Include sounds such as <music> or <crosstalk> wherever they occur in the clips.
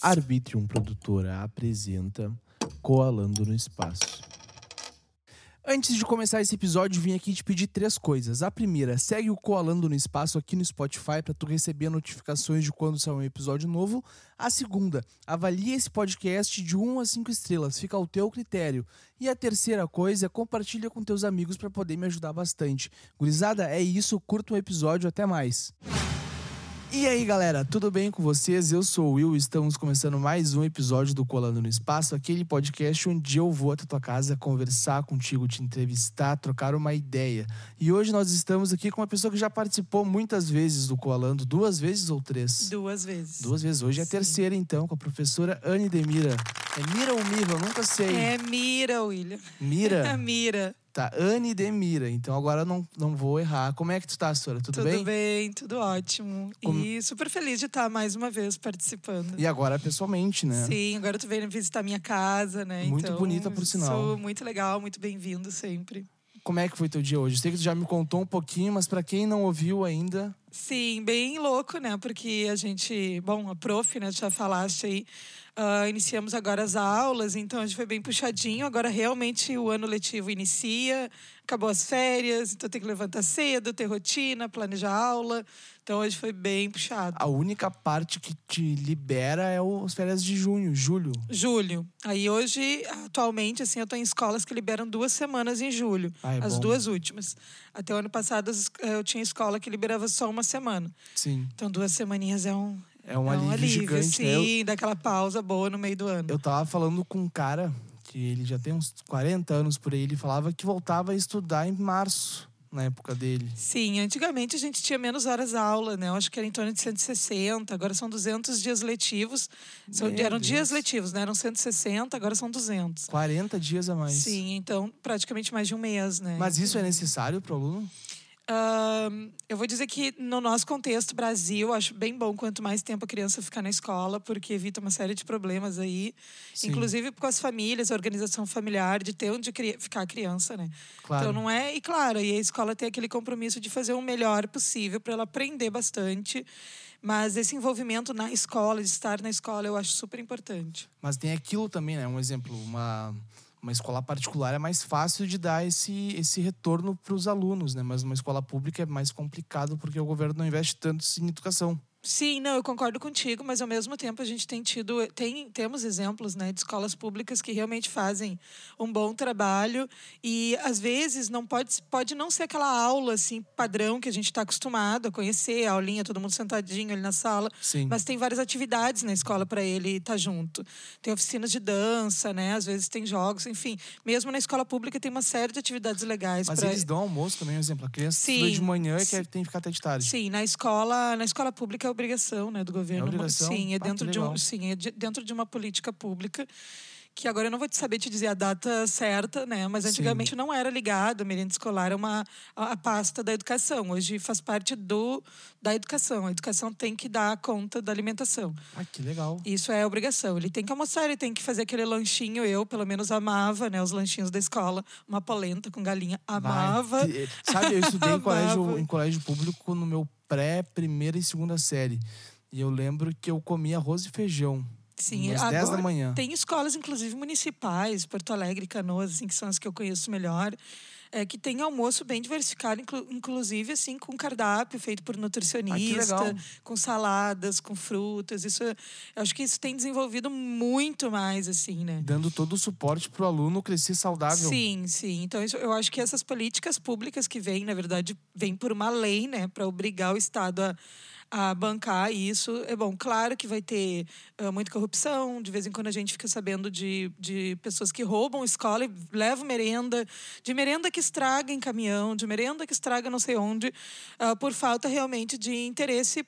Arbitrium Produtora apresenta Coalando no Espaço. Antes de começar esse episódio, vim aqui te pedir três coisas. A primeira, segue o Coalando no Espaço aqui no Spotify para tu receber notificações de quando sair um episódio novo. A segunda, avalie esse podcast de 1 a 5 estrelas, fica ao teu critério. E a terceira coisa, compartilha com teus amigos para poder me ajudar bastante. Gurizada, é isso, curta o episódio, até mais. E aí, galera, tudo bem com vocês? Eu sou o Will e estamos começando mais um episódio do Colando no Espaço, aquele podcast onde eu vou até tua casa conversar contigo, te entrevistar, trocar uma ideia. E hoje nós estamos aqui com uma pessoa que já participou muitas vezes do Colando, duas vezes ou três? Duas vezes. Duas vezes. Hoje é a Sim. terceira, então, com a professora Anne Demira. É Mira ou Mira? Eu nunca sei. É Mira, William. Mira? <laughs> Mira. Tá, Anne Demira. Então agora eu não, não vou errar. Como é que tu tá, senhora? Tudo, Tudo bem? bem? tudo ótimo. Como- E super feliz de estar mais uma vez participando. E agora pessoalmente, né? Sim, agora tu veio visitar minha casa, né? Muito então, bonita, por sinal. Sou muito legal, muito bem-vindo sempre. Como é que foi teu dia hoje? Sei que tu já me contou um pouquinho, mas pra quem não ouviu ainda, Sim, bem louco, né? Porque a gente, bom, a prof, né? Já falaste aí. ah, iniciamos agora as aulas, então a gente foi bem puxadinho. Agora realmente o ano letivo inicia, acabou as férias, então tem que levantar cedo, ter rotina, planejar aula. Então hoje foi bem puxado. a única parte que te libera é as férias de junho, julho. Julho. Aí hoje, atualmente, assim, eu tô em escolas que liberam duas semanas em julho. Ah, é as bom. duas últimas. Até o ano passado as- eu tinha escola que liberava só uma semana. Sim. Então duas semaninhas é um, É um alívio gigante, sim, né? Eu- daquela pausa boa no meio do ano. Eu tava falando com um cara que ele já tem uns 40 anos por aí, ele falava que voltava a estudar em março, na época dele. Sim, antigamente a gente tinha menos horas aula, né? Eu acho que era em torno de 160, agora são 200 dias letivos. São- eram Deus. dias letivos, né? Eram 160, agora são 200. 40 dias a mais. Sim, então praticamente mais de um mês, né? Mas isso é necessário pro aluno? Eu vou dizer que no nosso contexto Brasil, acho bem bom quanto mais tempo a criança ficar na escola, porque evita uma série de problemas aí, Sim. inclusive com as famílias, a organização familiar, de ter onde ficar a criança, né? Claro. Então não é, e claro, e a escola tem aquele compromisso de fazer o melhor possível para ela aprender bastante. Mas esse envolvimento na escola, de estar na escola, eu acho super importante. Mas tem aquilo também, né? Um exemplo, uma, uma escola particular é mais fácil de dar esse, esse retorno para os alunos, né? Mas uma escola pública é mais complicado porque o governo não investe tanto em educação. Sim, não, eu concordo contigo, mas ao mesmo tempo a gente tem tido, tem, temos exemplos né, de escolas públicas que realmente fazem um bom trabalho e às vezes não pode, pode não ser aquela aula assim padrão que a gente está acostumado a conhecer, a aulinha, todo mundo sentadinho ali na sala, Sim. mas tem várias atividades na escola para ele estar junto. Tem oficinas de dança, né? Às vezes tem jogos, enfim. Mesmo na escola pública tem uma série de atividades legais Mas para eles dão almoço também, um exemplo. A criança Sim. de manhã e quer, tem que ficar até de tarde. Sim, na escola, na escola pública é obrigação, né, do governo. É obrigação? Sim, é Ah, dentro de um, sim, é de- dentro de uma política pública que agora eu não vou te saber te dizer a data certa, né, mas Sim. antigamente não era ligado, a merenda escolar é uma a, a pasta da educação. Hoje faz parte do da educação. A educação tem que dar conta da alimentação. Ah, que legal. Isso é obrigação. Ele tem que almoçar, ele tem que fazer aquele lanchinho. Eu, pelo menos, amava, né? Os lanchinhos da escola. Uma polenta com galinha. Amava. Vai. Sabe, eu estudei em <laughs> colégio, em colégio público no meu pré, primeira e segunda série. E eu lembro que eu comia arroz e feijão. Sim, às 10 da manhã. Tem escolas, inclusive municipais, Porto Alegre, Canoas, assim, que são as que eu conheço melhor, é, que tem almoço bem diversificado, inclu- inclusive assim com cardápio feito por nutricionista, legal. com saladas, com frutas. Isso, eu acho que isso tem desenvolvido muito mais, assim, né? Dando todo o suporte pro aluno crescer saudável. Sim, sim. Então, isso- eu acho que essas políticas públicas que vêm, na verdade, vêm por uma lei, né, para obrigar o Estado a, a bancar isso. É bom, claro que vai ter ah, muita corrupção, de vez em quando a gente fica sabendo de, de pessoas que roubam escola e levam merenda, de merenda que estraga em caminhão, de merenda que estraga não sei onde, ah, por falta realmente de interesse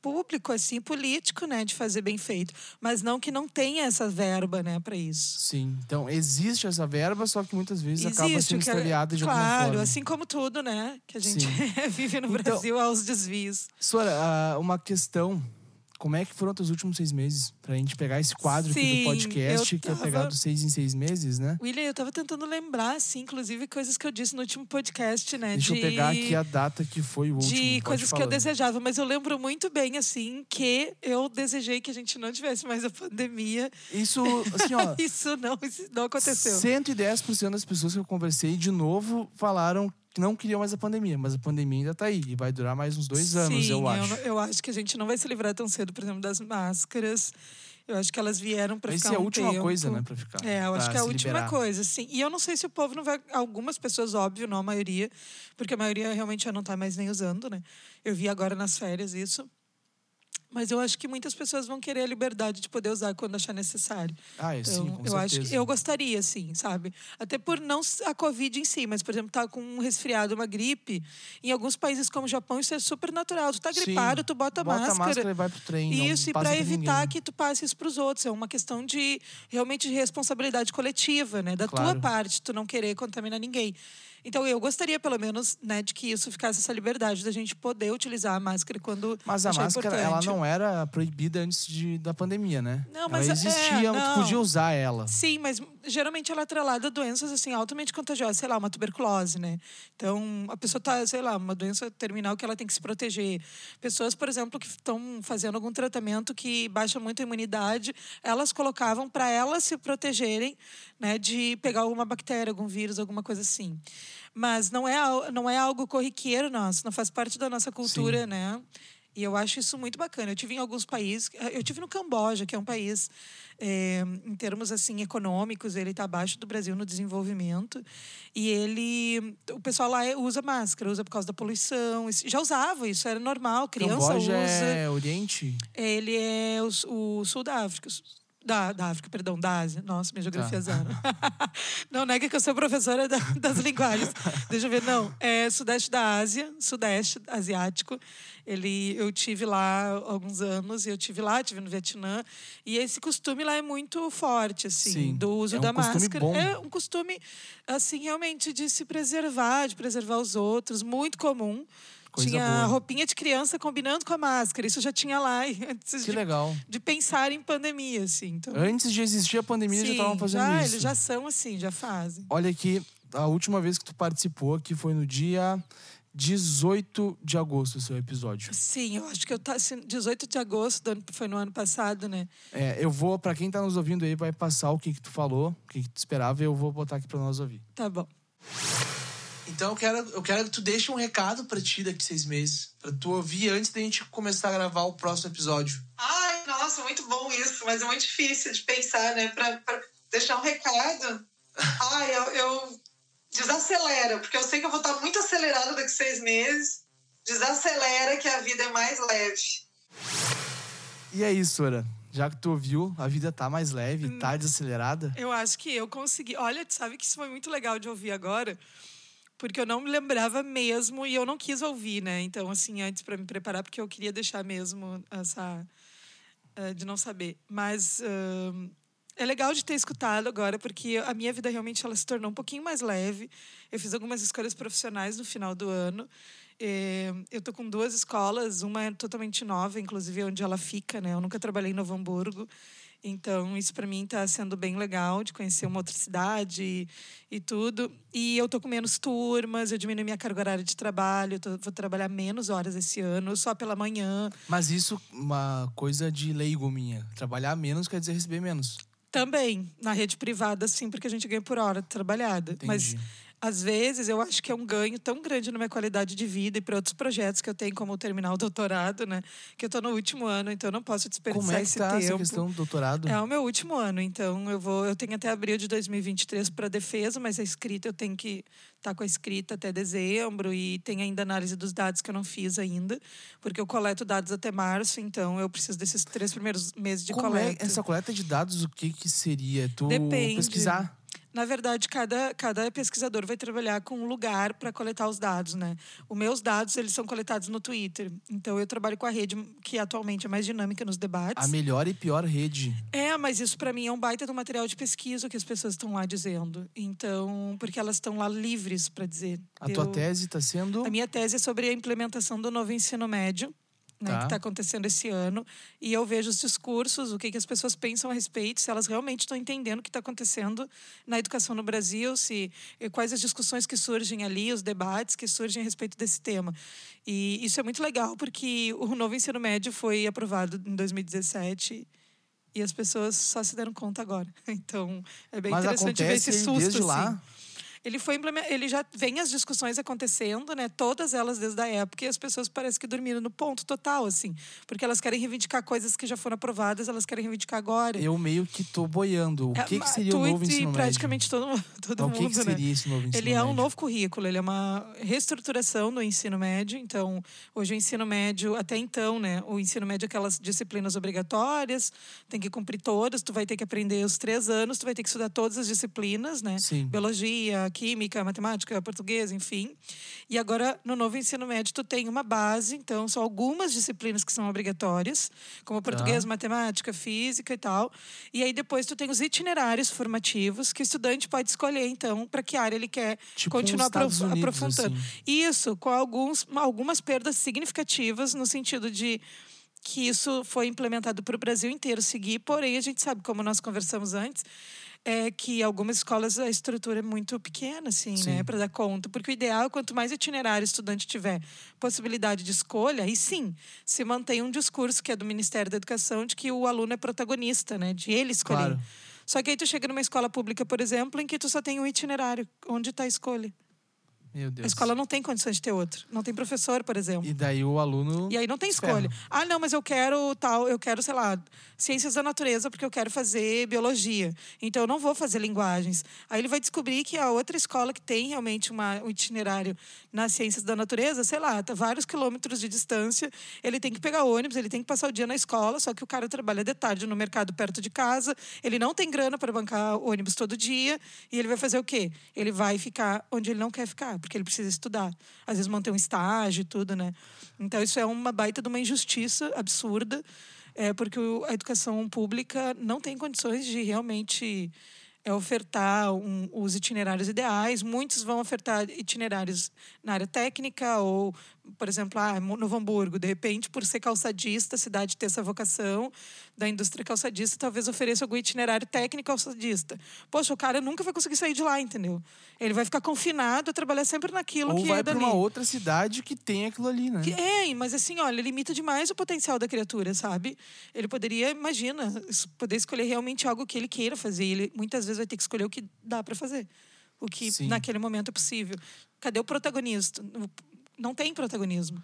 público, assim, político, né, de fazer bem feito. Mas não que não tenha essa verba, né, para isso. Sim. Então, existe essa verba, só que muitas vezes acaba Existe, sendo que é- extraviada de alguma claro, forma. assim como tudo, né? Que a gente <laughs> vive no Então- Brasil aos desvios. Sora, ah, uma questão como é que foram os últimos seis meses? Pra gente pegar esse quadro aqui Sim, do podcast, eu que é pegar tava- dos seis em seis meses, né? William, eu tava tentando lembrar, assim, inclusive, coisas que eu disse no último podcast, né? Deixa de... eu pegar aqui a data que foi o último. de coisas que eu desejava, mas eu lembro muito bem, assim, que eu desejei que a gente não tivesse mais a pandemia. Isso, assim, ó. <laughs> Isso não, isso não aconteceu. 110% das pessoas que eu conversei, de novo, falaram que não queriam mais a pandemia. Mas a pandemia ainda tá aí. E vai durar mais uns dois anos, Sim, eu acho. não- eu acho que a gente não vai se livrar tão cedo, por exemplo, das máscaras. Eu acho que elas vieram para Essa ficar é a um última tempo. coisa, né, pra ficar. É, eu acho que é a última liberar. coisa, sim. E eu não sei se o povo não vai. Algumas pessoas, óbvio, não a maioria, porque a maioria realmente já não tá mais nem usando, né? Eu vi agora nas férias isso. Mas eu acho que muitas pessoas vão querer a liberdade de poder usar quando achar necessário. Ah, é, sim, Então, com eu certeza. acho que eu gostaria, sim, sabe? Até por não a Covid em si, mas, por exemplo, tá com um resfriado, uma gripe. Em alguns países como o Japão, isso é super natural. Tu tá Sim, gripado, tu bota, bota máscara. a máscara e vai pro trem. Isso, e para evitar ninguém. que tu passe isso para os outros. É uma questão de realmente de responsabilidade coletiva, né? Da tua Claro. parte, tu não querer contaminar ninguém. Então, eu gostaria, pelo menos, né, de que isso ficasse essa liberdade da gente poder utilizar a máscara quando Mas a máscara, ela importante. não era proibida antes de, da pandemia, né? Não, mas é- ela existia, é, mas tu não. podia usar ela. Sim, mas geralmente ela é atrelada a doenças assim altamente contagiosas, sei lá, uma tuberculose, né? Então, a pessoa tá, sei lá, uma doença terminal que ela tem que se proteger. Pessoas, por exemplo, que estão fazendo algum tratamento que baixa muito a imunidade, elas colocavam para elas se protegerem, né, de pegar alguma bactéria, algum vírus, alguma coisa assim. Mas não é não é algo corriqueiro nosso, não faz parte da nossa cultura, né? E eu acho isso muito bacana. Eu tive em alguns países, eu tive no Camboja, que é um país é, em termos assim econômicos, ele está abaixo do Brasil no desenvolvimento. E ele, o pessoal lá usa máscara, usa por causa da poluição. Já usava isso, era normal, criança Camboja usa. é Oriente? Ele é o, o sul da África. Da, da África, perdão, da Ásia. Nossa, minha geografia Tá. é zero. <laughs> não nega que eu sou professora da- das linguagens. Deixa eu ver, não. É sudeste da Ásia, sudeste asiático. Ele, eu tive lá alguns anos e eu tive lá, tive no Vietnã. E esse costume lá é muito forte, assim, Sim. do uso É um da máscara. bom. É um costume, assim, realmente de se preservar, de preservar os outros, muito comum. Coisa tinha boa. roupinha de criança combinando com a máscara. Isso já tinha lá <laughs> antes Que de, legal. de pensar em pandemia, assim. Então, Antes de existir a pandemia, já sim, estavam fazendo já, isso. eles já são assim, já fazem. Olha aqui, a última vez que tu participou aqui foi no dia 18 de agosto, o seu episódio. Sim, eu acho que eu tá assim, 18 de agosto, foi no ano passado, né? É, eu vou, pra quem tá nos ouvindo aí, vai passar o que que tu falou, o que que tu esperava, e eu vou botar aqui pra nós ouvir. Tá bom. Então eu quero, eu quero que tu deixe um recado pra ti daqui seis meses, pra tu ouvir antes da gente começar a gravar o próximo episódio. Ai, nossa, muito bom isso, mas é muito difícil de pensar, né? Pra, pra deixar um recado. Ai, eu, eu desacelera, porque eu sei que eu vou estar muito acelerada daqui seis meses. Desacelera que a vida é mais leve. E é isso, Ora. Já que tu ouviu, a vida tá mais leve, Hum. tá desacelerada. Eu acho que eu consegui. Olha, tu sabe que isso foi muito legal de ouvir agora, porque eu não me lembrava mesmo e eu não quis ouvir, né? Então, assim, antes para me preparar, porque eu queria deixar mesmo essa. eh, de não saber. Mas. ahn, é legal de ter escutado agora, porque a minha vida realmente ela se tornou um pouquinho mais leve. Eu fiz algumas escolhas profissionais no final do ano. Eh, Eu tô com duas escolas, uma é totalmente nova, inclusive onde ela fica, né? Eu nunca trabalhei em Novo Hamburgo. Então, isso para mim está sendo bem legal de conhecer uma outra cidade e, e tudo. E eu tô com menos turmas, eu diminui minha carga horária de trabalho, tô- vou trabalhar menos horas esse ano, só pela manhã. Mas isso, uma coisa de leigo minha. Trabalhar menos quer dizer receber menos. Também, na rede privada, sim, porque a gente ganha por hora trabalhada. Mas Entendi. Às vezes eu acho que é um ganho tão grande na minha qualidade de vida e para outros projetos que eu tenho, como terminar o doutorado, né? Que eu tô no último ano, então eu não posso desperdiçar Como é que esse tá tempo. essa questão do doutorado? É o meu último ano, então eu vou, eu tenho até abril de 2023 para defesa, mas a escrita eu tenho que estar com a escrita até dezembro e tem ainda análise dos dados que eu não fiz ainda, porque eu coleto dados até março, então eu preciso desses três primeiros meses de Como coleta. é essa coleta de dados, o que que seria? Tu Depende. pesquisar? Na verdade, cada, cada pesquisador vai trabalhar com um lugar para coletar os dados, né? Os meus dados, eles são coletados no Twitter. Então, eu trabalho com a rede que atualmente é mais dinâmica nos debates. A melhor e pior rede. É, mas isso para mim é um baita do material de pesquisa que as pessoas estão lá dizendo. Então, porque elas estão lá livres para dizer. A tua Eu- tese está sendo. A minha tese é sobre a implementação do novo ensino médio, né, Tá. que está acontecendo esse ano. E eu vejo os discursos, o que, que as pessoas pensam a respeito, se elas realmente estão entendendo o que está acontecendo na educação no Brasil, se e quais as discussões que surgem ali, os debates que surgem a respeito desse tema. E isso é muito legal, porque o novo ensino médio foi aprovado em 2017 e as pessoas só se deram conta agora. <laughs> Então, é bem Mas interessante ver esse susto. desde lá. Ele foi ele já vem as discussões acontecendo, né? Todas elas desde a época e as pessoas parecem que dormiram no ponto total, assim, porque elas querem reivindicar coisas que já foram aprovadas, elas querem reivindicar agora. Eu meio que tô boiando. O É, que, que mas seria o novo ensino médio? praticamente todo, <laughs> todo Então, o mundo, que, que né? seria esse novo ensino Ele é um médio? novo currículo, ele é uma reestruturação do ensino médio. Então, hoje o ensino médio, até então, né? O ensino médio é aquelas disciplinas obrigatórias, tem que cumprir todas, tu vai ter que aprender os três anos, tu vai ter que estudar todas as disciplinas, né? Sim. Biologia, química, matemática, português, enfim. E agora, no novo ensino médio, tu tem uma base, então são algumas disciplinas que são obrigatórias, como português, matemática, física e tal. E aí depois tu tem os itinerários formativos que o estudante pode escolher, então, para que área ele quer Tipo continuar aprof- Unidos, aprofundando. assim. Isso, com alguns, algumas perdas significativas no sentido de que isso foi implementado para o Brasil inteiro seguir, porém a gente sabe, como nós conversamos antes, é que algumas escolas a estrutura é muito pequena, assim, né, Sim. para dar conta. Porque o ideal é quanto mais itinerário o estudante tiver possibilidade de escolha, aí sim, se mantém um discurso que é do Ministério da Educação de que o aluno é protagonista, né, de ele escolher. Claro. Só que aí tu chega numa escola pública, por exemplo, em que tu só tem um itinerário, onde está a escolha. Meu Deus. A escola não tem condições de ter outro. Não tem professor, por exemplo. E daí o aluno. E aí não tem ferra. escolha. Ah, não, mas eu quero tal, eu quero, sei lá, ciências da natureza porque eu quero fazer biologia. Então eu não vou fazer linguagens. Aí ele vai descobrir que a outra escola que tem realmente uma, um itinerário nas ciências da natureza, sei lá, tá vários quilômetros de distância, ele tem que pegar ônibus, ele tem que passar o dia na escola, só que o cara trabalha de tarde no mercado perto de casa, ele não tem grana para bancar ônibus todo dia, e ele vai fazer o quê? Ele vai ficar onde ele não quer ficar, porque ele precisa estudar. Às vezes manter um estágio e tudo, né? Então isso é uma baita de uma injustiça absurda, é, porque a educação pública não tem condições de realmente é, ofertar um- os itinerários ideais. Muitos vão ofertar itinerários na área técnica ou, por exemplo, ah, Novo Hamburgo, de repente, por ser calçadista, a cidade ter essa vocação da indústria calçadista, talvez ofereça algum itinerário técnico calçadista. Poxa, o cara nunca vai conseguir sair de lá, entendeu? Ele vai ficar confinado a trabalhar sempre naquilo Ou que vai é para dali. uma outra cidade que tem aquilo ali, né? Que- É, mas assim, olha, limita demais o potencial da criatura, sabe? Ele poderia, imagina, poder escolher realmente algo que ele queira fazer. Ele muitas vezes vai ter que escolher o que dá para fazer. O que Sim. naquele momento é possível. Cadê o protagonista? Não tem protagonismo.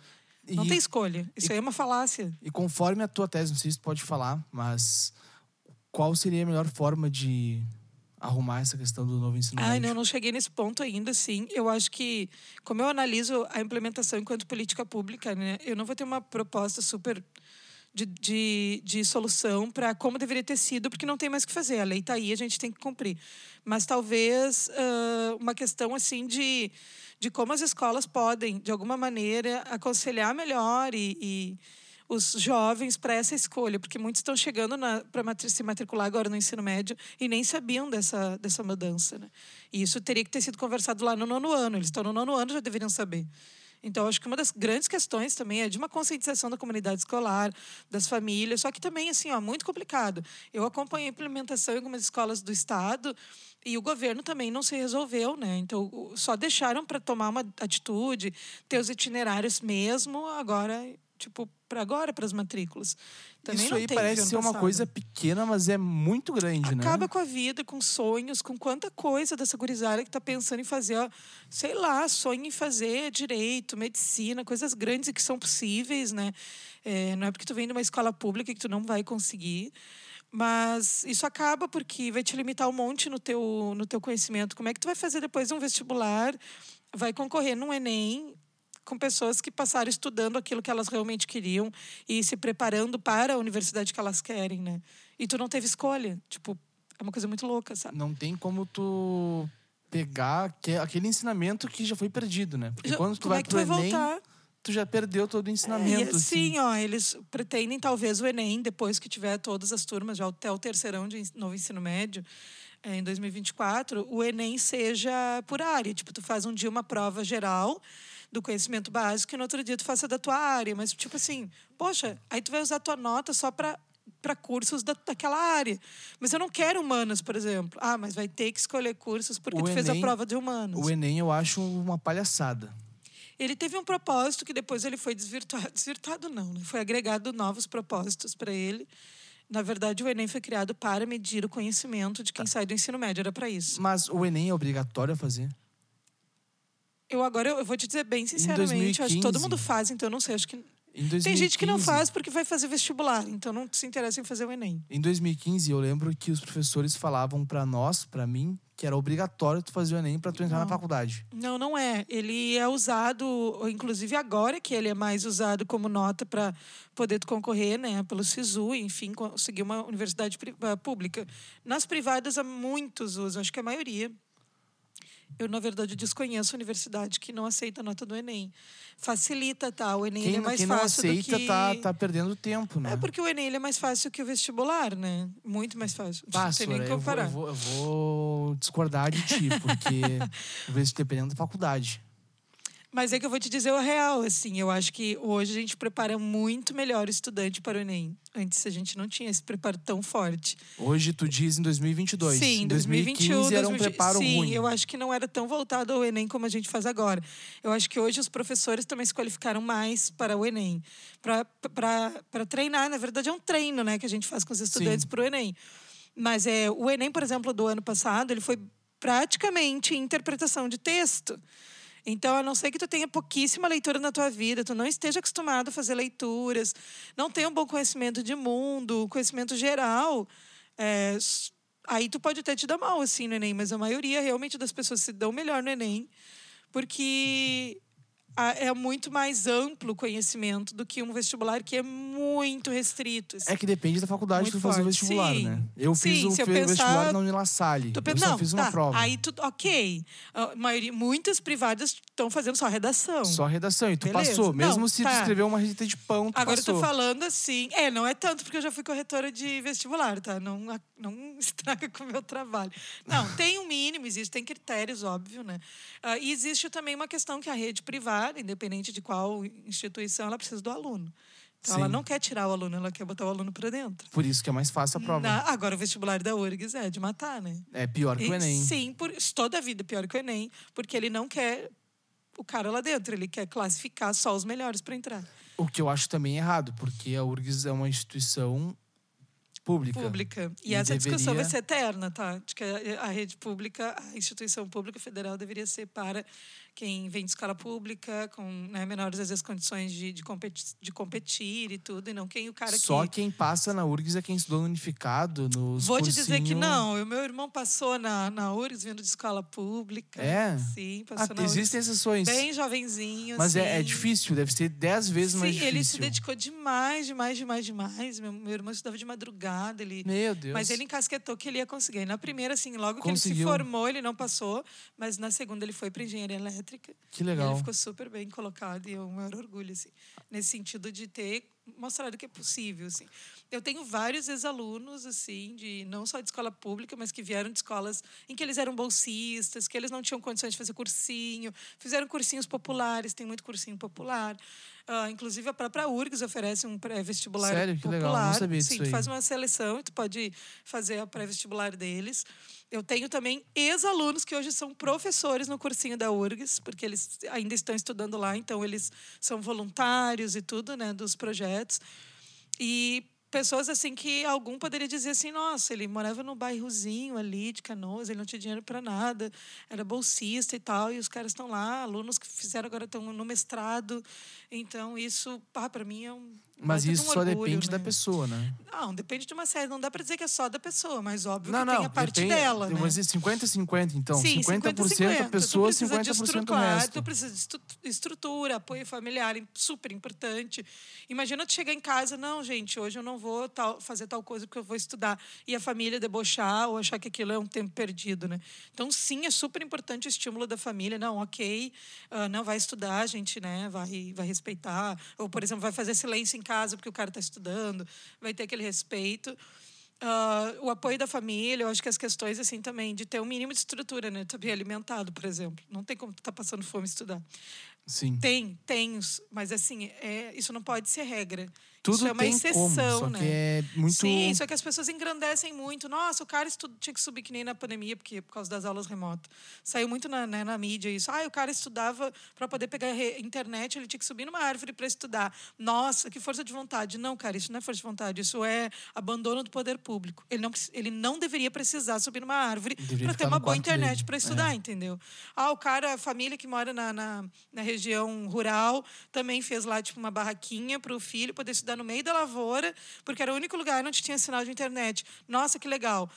Não E- tem escolha. Isso aí é uma falácia. E conforme a tua tese, não sei se tu pode falar, mas qual seria a melhor forma de arrumar essa questão do novo ensino médio? não, eu não cheguei nesse ponto ainda, sim. Eu acho que, como eu analiso a implementação enquanto política pública, né, eu não vou ter uma proposta super de, de, de solução para como deveria ter sido, porque não tem mais o que fazer. A lei está aí, a gente tem que cumprir. Mas talvez ah, uma questão assim de, de como as escolas podem, de alguma maneira, aconselhar melhor e, e os jovens para essa escolha, porque muitos estão chegando para se matricular agora no ensino médio e nem sabiam dessa, dessa mudança. Né? E isso teria que ter sido conversado lá no nono ano. Eles estão no nono ano já deveriam saber. Então, acho que uma das grandes questões também é de uma conscientização da comunidade escolar, das famílias, só que também, assim, ó, muito complicado. Eu acompanhei a implementação em algumas escolas do Estado e o governo também não se resolveu, né? Então, só deixaram para tomar uma atitude, ter os itinerários mesmo, agora, tipo, para agora, para as matrículas. Também Isso aí parece ser uma passado. coisa pequena, mas é muito grande, né? Acaba com a vida, com sonhos, com quanta coisa dessa gurizada que está pensando em fazer, ó, sei lá, sonha em fazer direito, medicina, coisas grandes e que são possíveis, né? É, não é porque tu vem de uma escola pública que tu não vai conseguir. Mas isso acaba porque vai te limitar um monte no teu, no teu conhecimento. Como é que tu vai fazer depois um vestibular? Vai concorrer num Enem com pessoas que passaram estudando aquilo que elas realmente queriam e se preparando para a universidade que elas querem, né? E tu não teve escolha. Tipo, é uma coisa muito louca, sabe? Não tem como tu pegar aque- aquele ensinamento que já foi perdido, né? Porque Já- quando tu vai é tu pro vai Enem, voltar? tu já perdeu todo o É, ensinamento, e assim. assim, ó, eles pretendem talvez o Enem, depois que tiver todas as turmas, já até o terceirão de novo ensino médio, é, em 2024, o Enem seja por área. Tipo, tu faz um dia uma prova geral, do conhecimento básico e no outro dia tu faça da tua área. Mas, tipo assim, poxa, aí tu vai usar tua nota só para para cursos da, daquela área. Mas eu não quero humanas, por exemplo. Ah, mas vai ter que escolher cursos porque O tu fez a Enem- prova de humanas. O Enem eu acho uma palhaçada. Ele teve um propósito que depois ele foi desvirtuado. <laughs> Desvirtuado não, né? Foi agregado novos propósitos para ele. Na verdade, o Enem foi criado para medir o conhecimento de Tá. quem sai do ensino médio. Era para isso. Mas o Enem é obrigatório a fazer? Eu agora, eu, vou te dizer bem sinceramente, acho que todo 2015. mundo faz, então eu não sei. Acho que Em 2015, tem gente que não faz porque vai fazer vestibular, então não se interessa em fazer o Enem. Em 2015, eu lembro que os professores falavam pra nós, pra mim, que era obrigatório tu fazer o Enem pra tu entrar na Não. faculdade. Não, não é. Ele é usado, inclusive agora que ele é mais usado como nota para poder tu concorrer, né, pelo SISU, enfim, conseguir uma universidade ah, pública. Nas privadas há muitos usam, acho que a maioria. Eu, na verdade, desconheço a universidade que não aceita a nota do Enem. Facilita, tá? O Enem ele Quem, é mais quem não fácil aceita do que... tá, tá perdendo tempo, né? É porque o Enem é mais fácil que o vestibular, né? Muito mais fácil. Bah, não tem nem Sora, eu, vou, comparar. eu, vou, eu vou discordar de ti, porque <laughs> dependendo da faculdade. Mas é que eu vou te dizer o real, assim. Eu acho que hoje a gente prepara muito melhor o estudante para o Enem. Antes a gente não tinha esse preparo tão forte. Hoje tu diz em 2022. Sim, em 2021, 2015 era um 2020 preparo Sim, ruim. eu acho que não era tão voltado ao Enem como a gente faz agora. Eu acho que hoje os professores também se qualificaram mais para o Enem. Para treinar, na verdade é um treino né, que a gente faz com os estudantes para o Enem. Mas é, o Enem, por exemplo, do ano passado, ele foi praticamente interpretação de texto. Então, a não ser que tu tenha pouquíssima leitura na tua vida, tu não esteja acostumado a fazer leituras, não tenha um bom conhecimento de mundo, conhecimento geral, é, aí tu pode até te dar mal assim no Enem, mas a maioria realmente das pessoas se dão melhor no Enem, porque é muito mais amplo o conhecimento do que um vestibular que é muito restrito. assim. É que depende da faculdade que tu fazer o vestibular, sim. né? Eu fiz Sim, o eu fe- pensar- vestibular na Unila Salle. Tu Eu pensa, só não, fiz tá, uma prova. Aí tu, ok. A maioria, muitas privadas estão fazendo só redação. Só redação. E tu Beleza. passou. Mesmo Não, se tu tá. escreveu uma receita de pão, tu Agora eu passou. tô falando assim. É, não é tanto, porque eu já fui corretora de vestibular, tá? Não, não <laughs> estraga com o meu trabalho. Não, tem um mínimo, existem critérios, óbvio, né? Ah, e existe também uma questão que a rede privada, independente de qual instituição, ela precisa do aluno. Então, ela não quer tirar o aluno, ela quer botar o aluno para dentro. Por isso que é mais fácil a prova. Na- agora, o vestibular da URGS é de matar, né? É pior que o Enem. Sim, por, toda a vida é pior que o Enem, porque ele não quer o cara lá dentro, ele quer classificar só os melhores para entrar. O que eu acho também errado, porque a URGS é uma instituição pública. Pública. E, E essa discussão deveria- vai ser eterna, tá? De que a rede pública, a instituição pública federal deveria ser para quem vem de escola pública, com né, menores, às vezes, condições de, de, competir, de competir e tudo, e não quem o cara Só que... quem passa na URGS é quem estudou no unificado, nos Vou te dizer que cursinho- não. O meu irmão passou na, na URGS vindo de escola pública. É? Sim, Ah, passou na URGS. existem exceções. Bem jovenzinho, Mas é, é difícil, deve ser dez vezes mais Sim, difícil. ele se dedicou demais, demais, demais, demais. Meu, meu irmão estudava de madrugada, ele... Meu Deus. Mas ele encasquetou que ele ia conseguir. Na primeira, assim, logo que ele Conseguiu. se formou, ele não passou. Mas na segunda, ele foi para engenharia elétrica. Que legal. ele ficou super bem colocado. E é o maior orgulho, assim. Nesse sentido de ter mostrado que é possível, assim. Eu tenho vários ex-alunos, assim, de não só de escola pública, mas que vieram de escolas em que eles eram bolsistas, que eles não tinham condições de fazer cursinho, fizeram cursinhos populares, tem muito cursinho popular. Ah, inclusive, a própria URGS oferece um pré-vestibular Sério? Que popular. legal, não sabia Sim, disso tu aí. faz uma seleção e tu pode fazer a pré-vestibular deles. Eu tenho também ex-alunos que hoje são professores no cursinho da URGS, porque eles ainda estão estudando lá, então eles são voluntários e tudo, né, dos projetos. E pessoas assim que algum poderia dizer assim, nossa, ele morava no bairrozinho ali de Canoas, ele não tinha dinheiro para nada, era bolsista e tal, e os caras estão lá, alunos que fizeram agora estão no mestrado. Então isso, ah, para mim é um Mas isso um só orgulho, depende da né? pessoa, né? Não, depende de uma série. Não dá para dizer que é só da pessoa, mas óbvio Não, que não. tem a parte depende- dela, né? vou dizer 50-50, então. Sim, 50%, a pessoa, tu precisa de 50% o resto. Tu precisa de estrutura, apoio familiar, super importante. Imagina tu chegar em casa, não, gente, hoje eu não vou tal- fazer tal coisa porque eu vou estudar. E a família debochar ou achar que aquilo é um tempo perdido, né? Então, sim, é super importante o estímulo da família. Não, ok, ah, não vai estudar, a gente né, vai, vai respeitar. Ou, por exemplo, vai fazer silêncio em casa porque o cara está estudando. Vai ter aquele respeito. Ah, o apoio da família, eu acho que as questões assim também, de ter um mínimo de estrutura, né? Tu bem alimentado, por exemplo. Não tem como tu tá passando fome estudar. Sim. Tem, tem, mas assim, é, isso não pode ser regra. Tudo isso é uma exceção, como, né? é muito... Sim, só que as pessoas engrandecem muito. Nossa, o cara estu... tinha que subir que nem na pandemia, porque por causa das aulas remotas. Saiu muito na, né, na mídia isso. Ah, o cara estudava para poder pegar internet, ele tinha que subir numa árvore para estudar. Nossa, que força de vontade. Não, cara, isso não é força de vontade, isso é abandono do poder público. Ele não, ele não deveria precisar subir numa árvore para ter uma boa internet para É. estudar, entendeu? Ah, o cara, a família que mora na, na, na região rural, também fez lá, tipo, uma barraquinha para o filho poder estudar no meio da lavoura, porque era o único lugar onde tinha sinal de internet. Nossa, que legal.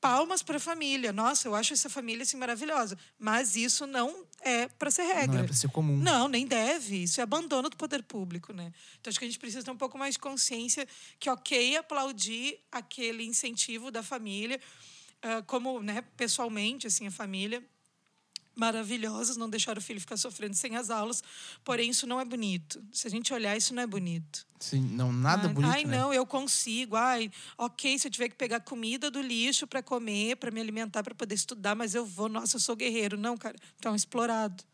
Palmas para a família. Nossa, eu acho essa família assim maravilhosa. Mas isso não é para ser regra. Não é pra ser comum. Não, nem deve. Isso é abandono do poder público, né? Então acho que a gente precisa ter um pouco mais de consciência que ok aplaudir aquele incentivo da família, ah, como, né, pessoalmente, assim, a família maravilhosos, não deixar o filho ficar sofrendo sem as aulas, porém isso não é bonito. Se a gente olhar, isso não é bonito. Sim, não, nada ai, bonito, Ai, né? não, eu consigo. Ai, ok, se eu tiver que pegar comida do lixo para comer, para me alimentar, para poder estudar, mas eu vou, nossa, eu sou guerreiro. Não, cara, tu é um explorado.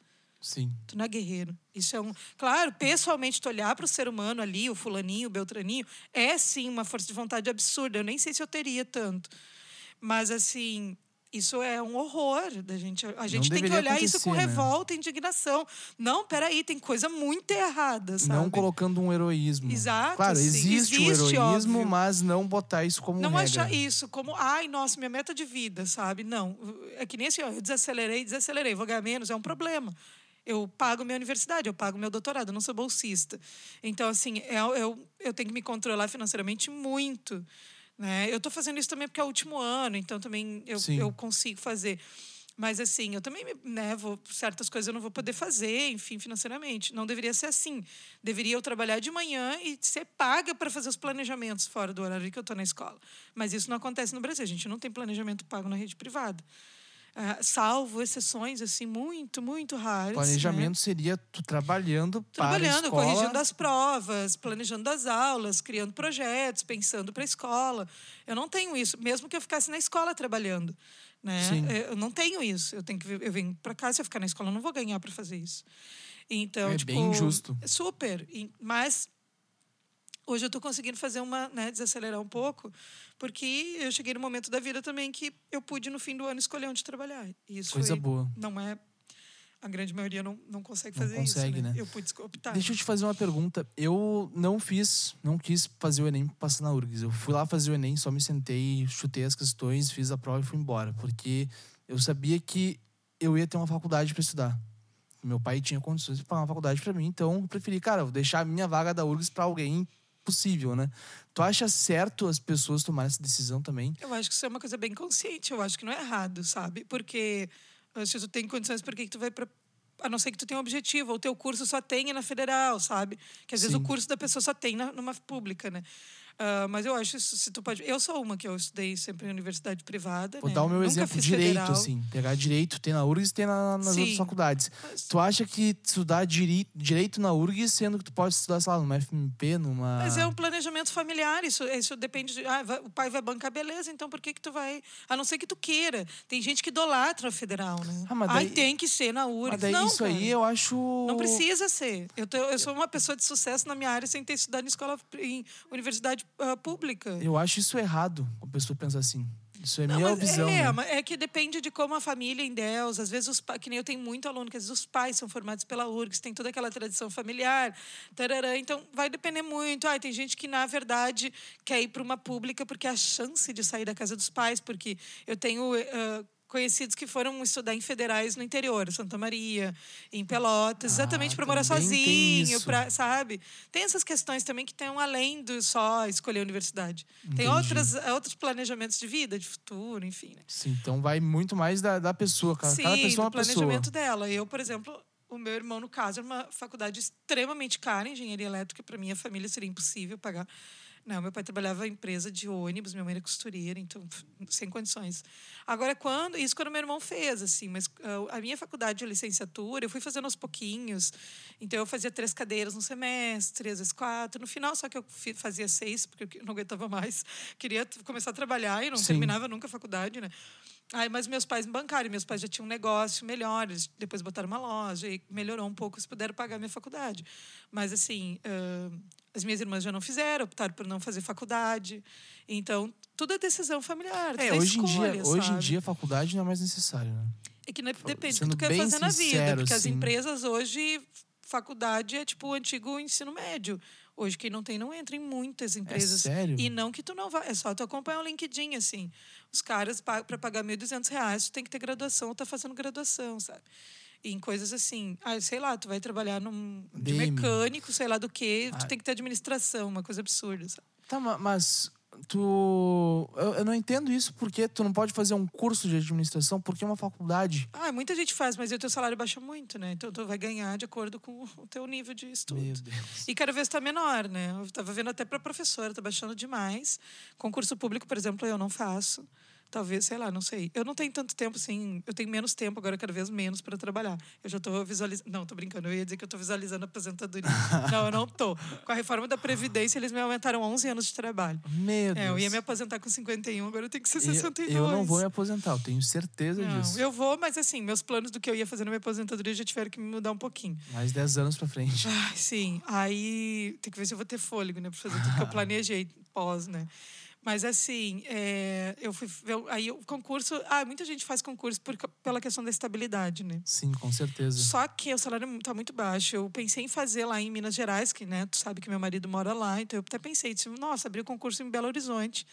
Sim. Tu não é guerreiro. Isso é um. Claro, pessoalmente, tu olhar para o ser humano ali, o fulaninho, o beltraninho, é sim uma força de vontade absurda. Eu nem sei se eu teria tanto. Mas, assim. Isso é um horror da gente. A gente tem que olhar isso com né? revolta e indignação. Não, peraí, tem coisa muito errada, sabe? Não colocando um heroísmo. Exato, Claro, sim. existe, o Existe, heroísmo, óbvio. mas não botar isso como Não regra. achar isso como, ai, nossa, minha meta de vida, sabe? Não. É que nem assim, ó, eu desacelerei, desacelerei, vou ganhar menos, é um problema. Eu pago minha universidade, eu pago meu doutorado, eu não sou bolsista. Então, assim, eu, eu, eu tenho que me controlar financeiramente muito. Né? Eu estou fazendo isso também porque é o último ano, então também eu, Sim. eu consigo fazer. Mas, assim, eu também, né, vou, certas coisas eu não vou poder fazer, enfim, financeiramente. Não deveria ser assim. Deveria eu trabalhar de manhã e ser paga para fazer os planejamentos fora do horário que eu estou na escola. Mas isso não acontece no Brasil. A gente não tem planejamento pago na rede privada. Ah, salvo exceções, assim, muito, muito raras. né? Planejamento seria tu trabalhando, Trabalhando, para a escola. corrigindo as provas, planejando as aulas, criando projetos, pensando para a escola. Eu não tenho isso, mesmo que eu ficasse na escola trabalhando. Né? Sim. Eu não tenho isso. Eu tenho que eu venho para cá, se eu ficar na escola, eu não vou ganhar para fazer isso. Então, É tipo, bem injusto. Super. Mas hoje eu estou conseguindo fazer uma, né, desacelerar um pouco, porque eu cheguei no momento da vida também que eu pude no fim do ano escolher onde trabalhar. E isso Coisa foi- boa. não é a grande maioria não, não consegue Não fazer consegue, isso, né? né? Eu pude optar. Deixa eu te fazer uma pergunta. Eu não fiz, não quis fazer o Enem passar na URGS. Eu fui lá fazer o Enem, só me sentei, chutei as questões, fiz a prova e fui embora. Porque eu sabia que eu ia ter uma faculdade para estudar. Meu pai tinha condições de pagar uma faculdade para mim, então eu preferi, cara, eu vou deixar a minha vaga da URGS para alguém possível, né? Tu acha certo as pessoas tomarem essa decisão também? Eu acho que isso é uma coisa bem consciente. Eu acho que não é errado, sabe? Porque eh, se tu tem condições, por que tu vai para a não ser que tu tenha um objetivo, ou o teu curso só tenha na federal, sabe? Que às vezes Sim. o curso da pessoa só tem na, numa pública, né? Ah, mas eu acho isso, se tu pode. Eu sou uma que eu estudei sempre em universidade privada. Vou né? dar o meu Nunca exemplo direito, federal. assim. Pegar direito, tem na URGS e tem na- nas Sim. outras faculdades. Mas- Tu acha que estudar diri- direito na URGS, sendo que tu pode estudar, sei lá, numa FMP, numa. Mas é um planejamento familiar, isso, isso depende de. Ah, o pai vai bancar, beleza, então por que, que tu vai. A não ser que tu queira. Tem gente que idolatra a federal, né? Ah, mas Ai, daí- tem que ser na URGS. Mas daí não, isso cara. aí eu acho. Não precisa ser. Eu, te- eu sou uma pessoa de sucesso na minha área sem ter estudado em escola, em universidade ah, pública. Eu acho isso errado, a pessoa pensa assim. Isso é Não, minha visão. é, né? é que depende de como a família em Deus. Às vezes, os pa- que nem eu tenho muito aluno, que às vezes os pais são formados pela URGS, tem toda aquela tradição familiar. tarará. então, vai depender muito. Ai, tem gente que, na verdade, quer ir para uma pública porque a chance de sair da casa dos pais, porque eu tenho. ah, Conhecidos que foram estudar em federais no interior, Santa Maria, em Pelotas, exatamente Ah, para morar tem sozinho, pra, sabe? Tem essas questões também que estão além do só escolher a universidade. Tem Entendi. outras, outros planejamentos de vida, de futuro, enfim. Né? Sim, então vai muito mais da, da pessoa. Cada, cada Sim, pessoa é uma pessoa. planejamento dela. Eu, por exemplo, o meu irmão, no caso, é uma faculdade extremamente cara, engenharia elétrica, para minha família seria impossível pagar. Não, meu pai trabalhava em empresa de ônibus, minha mãe era costureira, então sem condições. Agora, quando isso quando meu irmão fez, assim, mas uh, a minha faculdade de licenciatura eu fui fazendo aos pouquinhos. Então eu fazia três cadeiras no semestre, às vezes quatro. No final, só que eu fazia seis, porque eu não aguentava mais. <laughs> Queria começar a trabalhar e não Sim. terminava nunca a faculdade, né? Aí, mas meus pais me bancaram, meus pais já tinham um negócio melhor, eles depois botaram uma loja e melhorou um pouco, se puderam pagar a minha faculdade. Mas, assim, uh, as minhas irmãs já não fizeram, optaram por não fazer faculdade. Então, tudo é decisão familiar. É, é hoje, escolha, em dia, hoje em dia, a faculdade não é mais necessária, né? É que né, depende do que tu quer fazer na vida. Porque as empresas hoje, faculdade é tipo o antigo ensino médio. Hoje, quem não tem, não entra em muitas empresas. É sério? E não que tu não vá. É só tu acompanhar o LinkedIn, assim. Os caras, para pagar R$ 1.200, tu tem que ter graduação ou tá fazendo graduação, sabe? Em coisas assim. Ah, sei lá, tu vai trabalhar num de mecânico, sei lá do que, tu ah. tem que ter administração, uma coisa absurda, sabe? Tá, mas tu. Eu, eu, não entendo isso porque tu não pode fazer um curso de administração porque é uma faculdade. Ah, muita gente faz, mas o teu salário baixa muito, né? Então tu vai ganhar de acordo com o <laughs> teu nível de estudo. Meu Deus. E cada vez está menor, né? Eu tava vendo até para professora, tá baixando demais. Concurso público, por exemplo, eu não faço. Talvez, sei lá, não sei. Eu não tenho tanto tempo assim, eu tenho menos tempo agora, cada vez menos para trabalhar. Eu já estou visualizando. Não, estou brincando, eu ia dizer que eu estou visualizando a aposentadoria. <laughs> não, eu não estou. Com a reforma da Previdência, eles me aumentaram 11 anos de trabalho. Meu Deus. É, eu ia me aposentar com 51, agora eu tenho que ser 62. Eu, eu não vou me aposentar, eu tenho certeza não, disso. Eu vou, mas assim, meus planos do que eu ia fazer na minha aposentadoria já tiveram que me mudar um pouquinho. Mais 10 anos para frente. Ai, sim. Aí tem que ver se eu vou ter fôlego, né, para fazer tudo que eu <laughs> planejei pós, né? Mas assim, é, eu fui ver, aí o concurso, ah, muita gente faz concurso por, pela questão da estabilidade, né? Sim, com certeza. Só que o salário está muito baixo. Eu pensei em fazer lá em Minas Gerais, que né, tu sabe que meu marido mora lá, então eu até pensei, disse, nossa, abri o concurso em Belo Horizonte,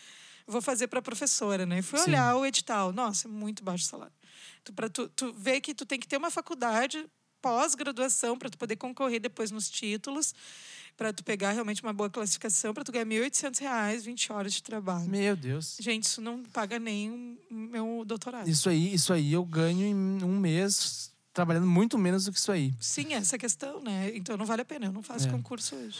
vou fazer para professora, né? E fui Sim. olhar o edital, nossa, é muito baixo o salário. Tu, para tu, tu ver que tu tem que ter uma faculdade pós-graduação para tu poder concorrer depois nos títulos para tu pegar realmente uma boa classificação, para tu ganhar R$ 1.800, 20 horas de trabalho. Meu Deus. Gente, isso não paga nem o meu doutorado. Isso aí, isso aí eu ganho em um mês trabalhando muito menos do que isso aí. Sim, essa questão, né? Então não vale a pena, eu não faço é. concurso hoje.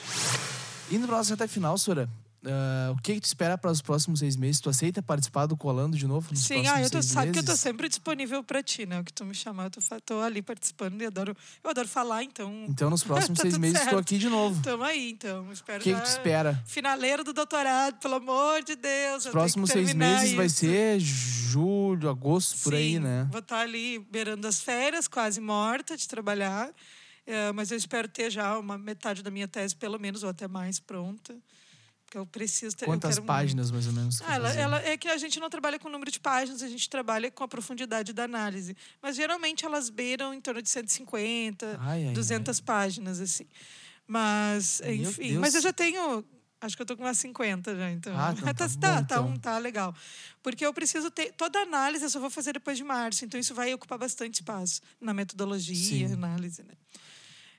Indo para nossa reta final, Sora, Uh, o que, que tu espera para os próximos seis meses? Tu aceita participar do Colando de novo? Nos Sim, ah, eu tô, sabe que eu tô sempre disponível para ti, né? O que tu me chamar, eu tô, tô, ali participando e adoro, eu adoro falar, então. <laughs> Então, nos <laughs> próximos tá seis meses, estou aqui de novo. Tamo aí, então. Espero o que, que tu espera? Finaleiro do doutorado, pelo amor de Deus. Os próximos seis meses isso. vai ser julho, agosto, por Sim, aí, né? Vou estar tá ali beirando as férias, quase morta de trabalhar. É, mas eu espero ter já uma metade da minha tese, pelo menos, ou até mais, pronta porque eu preciso ter. Quantas páginas, mais ou menos? Ah, ela, ela, é que a gente não trabalha com o número de páginas, a gente trabalha com a profundidade da análise. Mas geralmente elas beiram em torno de 150, ai, ai, 200 ai. páginas, assim. Mas, Meu enfim. Deus. Mas eu já tenho. Acho que eu tô com umas 50 já, então. Ah, então <laughs> tá, tá, tá, bom, então. tá, tá legal. Porque eu preciso ter. Toda análise eu só vou fazer depois de março, então isso vai ocupar bastante espaço na metodologia, Sim. análise, né?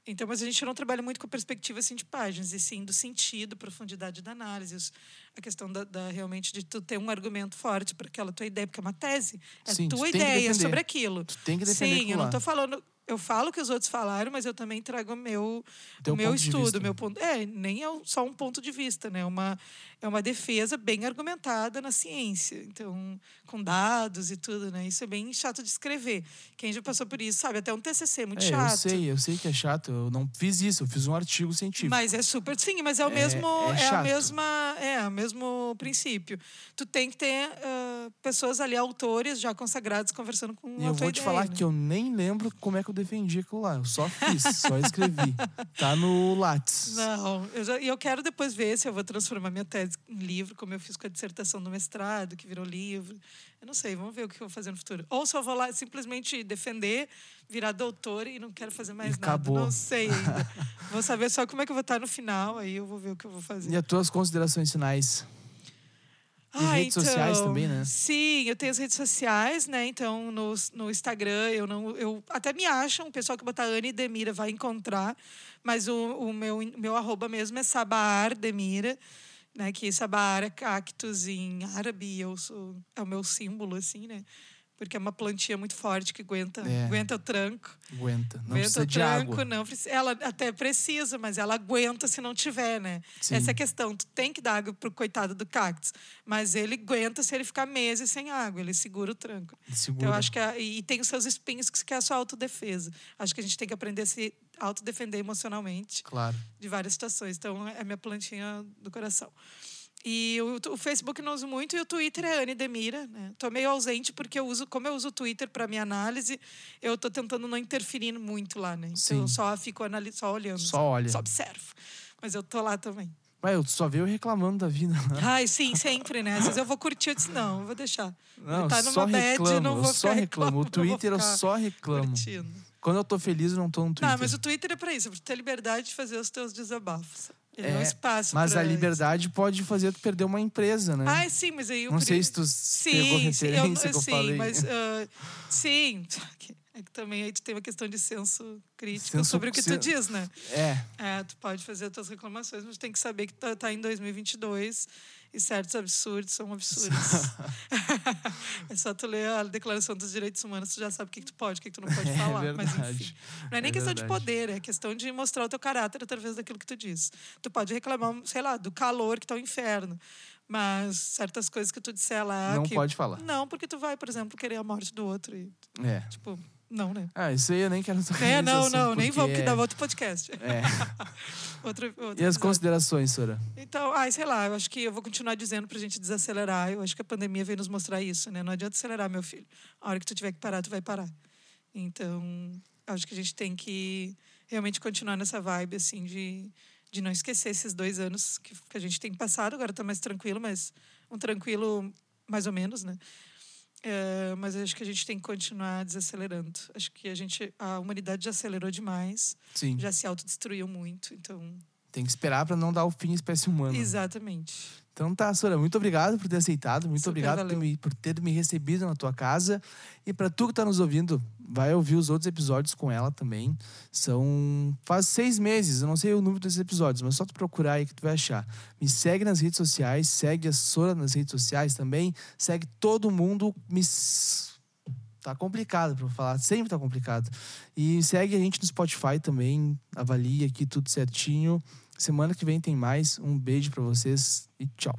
Então, mas a gente não trabalha muito com a perspectiva assim, de páginas, e sim do sentido, profundidade da análise, a questão da, da realmente de tu ter um argumento forte para aquela tua ideia, porque é uma tese, é sim, tua ideia sobre aquilo. Tu tem que defender Sim, eu não estou falando eu falo o que os outros falaram, mas eu também trago o meu, o meu estudo, meu ponto. É, nem é só um ponto de vista, né? Uma, é uma defesa bem argumentada na ciência. Então, com dados e tudo, né? Isso é bem chato de escrever. Quem já passou por isso sabe, até um TCC é muito é, chato. Eu sei, eu sei que é chato. Eu não fiz isso, eu fiz um artigo científico. Mas é super, sim, mas é o é, mesmo, é, é a mesma, é o mesmo princípio. Tu tem que ter uh, pessoas ali, autores já consagrados conversando com e eu vou te falar né? que eu nem lembro como é que eu defendi aquilo lá. Eu só fiz, só escrevi. <laughs> Tá no Lattes. Não, eu, já, eu quero depois ver se eu vou transformar minha tese em livro, como eu fiz com a dissertação do mestrado, que virou livro. Eu não sei, vamos ver o que eu vou fazer no futuro. Ou se eu vou lá simplesmente defender, virar doutor e não quero fazer mais e nada. Acabou. Não sei ainda. vou saber só como é que eu vou estar no final, aí eu vou ver o que eu vou fazer. E as tuas considerações finais? E ah, redes então, sociais também, né? Sim, eu tenho as redes sociais, né? Então, no, no Instagram, eu não. Eu até me acham, o pessoal que botar Anne Demira vai encontrar, mas o, o meu, meu arroba mesmo é Sabar Demira né? Que Sabar é cactus em árabe, eu sou, é o meu símbolo, assim, né? Porque é uma plantinha muito forte que aguenta, É. aguenta o tranco. Aguenta. Não aguenta precisa o de tranco, água. não precisa. Ela até precisa, mas ela aguenta se não tiver, né? Sim. Essa é a questão. Tu tem que dar água pro coitado do cactus, mas ele aguenta se ele ficar meses sem água, ele segura o tranco. Segura. Então, eu acho que a- e tem os seus espinhos que é a sua autodefesa. Acho que a gente tem que aprender a se autodefender emocionalmente Claro. de várias situações. Então, é minha plantinha do coração. E o, o Facebook não uso muito e o Twitter é Anne Demira, né? Tô meio ausente porque eu uso, como eu uso o Twitter para minha análise, eu tô tentando não interferir muito lá, né? Então Sim. eu só fico anali só olhando, Só olha. só observo. Mas eu tô lá também. Vai, eu só veio reclamando da vida. Ai, sim, sempre, né? Às vezes eu vou curtir, eu disse, não, eu vou deixar. Não, tá eu numa só bad, reclamo, não eu vou só ficar reclamo. O não Twitter eu só reclamo. Curtindo. Quando eu tô feliz, eu não tô no Twitter. Não, mas o Twitter é para isso, é para ter liberdade de fazer os teus desabafos. Ele é, espaço Mas a isso. liberdade pode fazer tu perder uma empresa, né? Ai, sim, mas aí o não sei se tu pegou a Sim, sim, eu, <laughs> que eu sim, falei. mas ah, sim. <laughs> É que também aí tu tem uma questão de senso crítico Senso- sobre o que tu diz, né? É, É, tu pode fazer as tuas reclamações, mas tu tem que saber que tá, tá em 2022 e certos absurdos são absurdos. <laughs> é só tu ler a Declaração dos Direitos Humanos, tu já sabe o que, que tu pode, o que, que tu não pode <laughs> É falar. Mas verdade. enfim. Não é nem É questão de verdade. poder, é questão de mostrar o teu caráter através daquilo que tu diz. Tu pode reclamar, sei lá, do calor que tá o inferno. Mas certas coisas que tu disser lá. não que... pode falar. Não, porque tu vai, por exemplo, querer a morte do outro. E, É. tipo, não, né? Ah, isso aí eu nem quero tocar É, não, não, nem vamos, porque que dá outro podcast. <laughs> É. <laughs> outro, outro E as episódio. considerações, Sora? Então, ai, sei lá, eu acho que eu vou continuar dizendo pra gente desacelerar. Eu acho que a pandemia veio nos mostrar isso, né? Não adianta acelerar, meu filho. A hora que tu tiver que parar, tu vai parar. Então, acho que a gente tem que realmente continuar nessa vibe, assim, de, de não esquecer esses dois anos que, que a gente tem passado. Agora tá mais tranquilo, mas um tranquilo mais ou menos, né? É, mas acho que a gente tem que continuar desacelerando. Acho que a gente, a humanidade já acelerou demais, Sim. já se autodestruiu muito. Então, Tem que esperar pra não dar o fim à espécie humana. exatamente. Então tá, Sora, muito obrigado por ter aceitado, muito Super obrigado por me, por ter me recebido na tua casa. E pra tu que tá nos ouvindo, vai ouvir os outros episódios com ela também. São. Faz seis meses, eu não sei o número desses episódios, mas só tu procurar aí que tu vai achar. Me segue nas redes sociais, segue a Sora nas redes sociais também, segue todo mundo. Me. Tá complicado pra falar, sempre tá complicado. E segue a gente no Spotify também, avalia aqui tudo certinho. Semana que vem tem mais. Um beijo pra vocês e tchau.